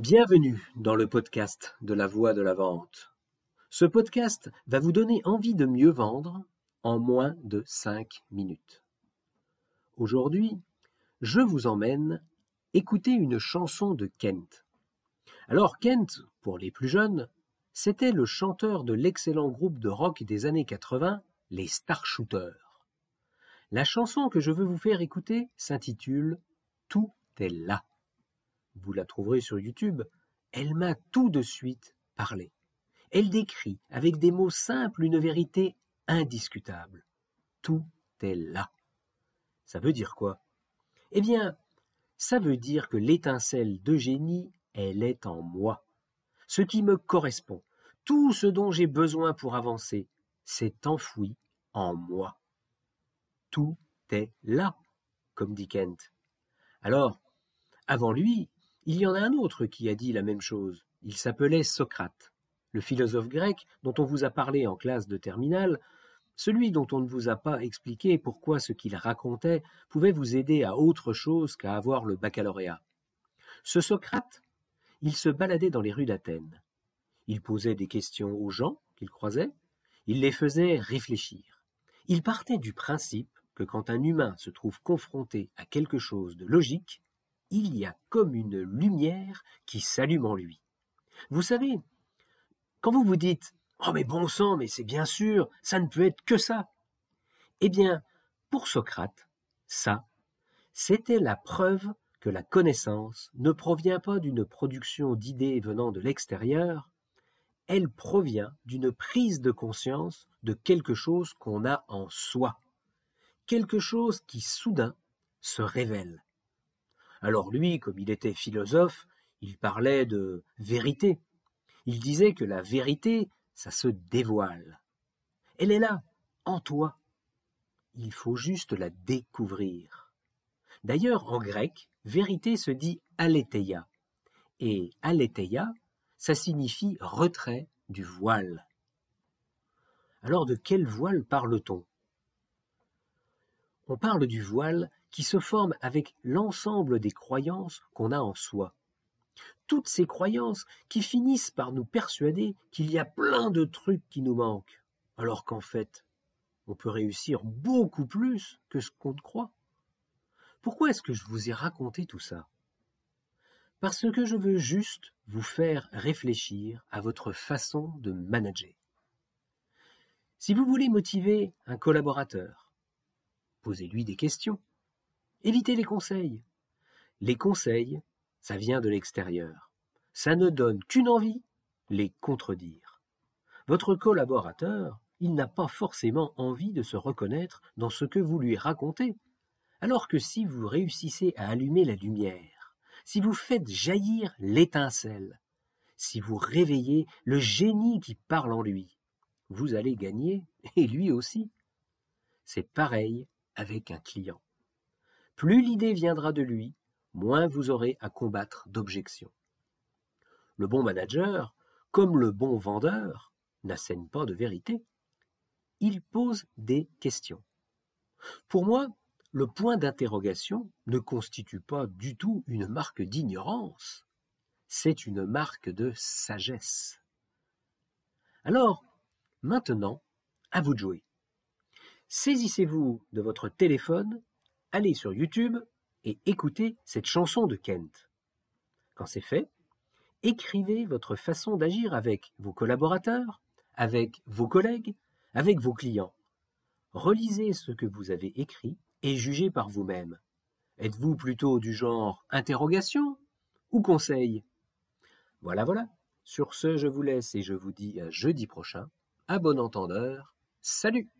Bienvenue dans le podcast de la voix de la vente. Ce podcast va vous donner envie de mieux vendre en moins de 5 minutes. Aujourd'hui, je vous emmène écouter une chanson de Kent. Alors Kent, pour les plus jeunes, c'était le chanteur de l'excellent groupe de rock des années 80, les Starshooters. La chanson que je veux vous faire écouter s'intitule Tout est là vous la trouverez sur YouTube, elle m'a tout de suite parlé. Elle décrit avec des mots simples une vérité indiscutable. Tout est là. Ça veut dire quoi? Eh bien, ça veut dire que l'étincelle de génie, elle est en moi. Ce qui me correspond, tout ce dont j'ai besoin pour avancer, s'est enfoui en moi. Tout est là, comme dit Kent. Alors, avant lui, il y en a un autre qui a dit la même chose. Il s'appelait Socrate, le philosophe grec dont on vous a parlé en classe de terminale, celui dont on ne vous a pas expliqué pourquoi ce qu'il racontait pouvait vous aider à autre chose qu'à avoir le baccalauréat. Ce Socrate, il se baladait dans les rues d'Athènes. Il posait des questions aux gens qu'il croisait, il les faisait réfléchir. Il partait du principe que quand un humain se trouve confronté à quelque chose de logique, il y a comme une lumière qui s'allume en lui. Vous savez, quand vous vous dites Oh mais bon sang, mais c'est bien sûr, ça ne peut être que ça. Eh bien, pour Socrate, ça, c'était la preuve que la connaissance ne provient pas d'une production d'idées venant de l'extérieur, elle provient d'une prise de conscience de quelque chose qu'on a en soi, quelque chose qui soudain se révèle. Alors lui, comme il était philosophe, il parlait de vérité. Il disait que la vérité, ça se dévoile. Elle est là, en toi. Il faut juste la découvrir. D'ailleurs, en grec, vérité se dit aletheia. Et aletheia, ça signifie retrait du voile. Alors de quel voile parle-t-on? On parle du voile qui se forme avec l'ensemble des croyances qu'on a en soi. Toutes ces croyances qui finissent par nous persuader qu'il y a plein de trucs qui nous manquent, alors qu'en fait, on peut réussir beaucoup plus que ce qu'on croit. Pourquoi est-ce que je vous ai raconté tout ça? Parce que je veux juste vous faire réfléchir à votre façon de manager. Si vous voulez motiver un collaborateur, posez-lui des questions. Évitez les conseils. Les conseils, ça vient de l'extérieur. Ça ne donne qu'une envie, les contredire. Votre collaborateur, il n'a pas forcément envie de se reconnaître dans ce que vous lui racontez. Alors que si vous réussissez à allumer la lumière, si vous faites jaillir l'étincelle, si vous réveillez le génie qui parle en lui, vous allez gagner, et lui aussi. C'est pareil avec un client. Plus l'idée viendra de lui, moins vous aurez à combattre d'objections. Le bon manager, comme le bon vendeur, n'assène pas de vérité. Il pose des questions. Pour moi, le point d'interrogation ne constitue pas du tout une marque d'ignorance, c'est une marque de sagesse. Alors, maintenant, à vous de jouer. Saisissez-vous de votre téléphone allez sur YouTube et écoutez cette chanson de Kent. Quand c'est fait, écrivez votre façon d'agir avec vos collaborateurs, avec vos collègues, avec vos clients. Relisez ce que vous avez écrit et jugez par vous-même. Êtes-vous plutôt du genre interrogation ou conseil? Voilà, voilà. Sur ce, je vous laisse et je vous dis à jeudi prochain. À bon entendeur. Salut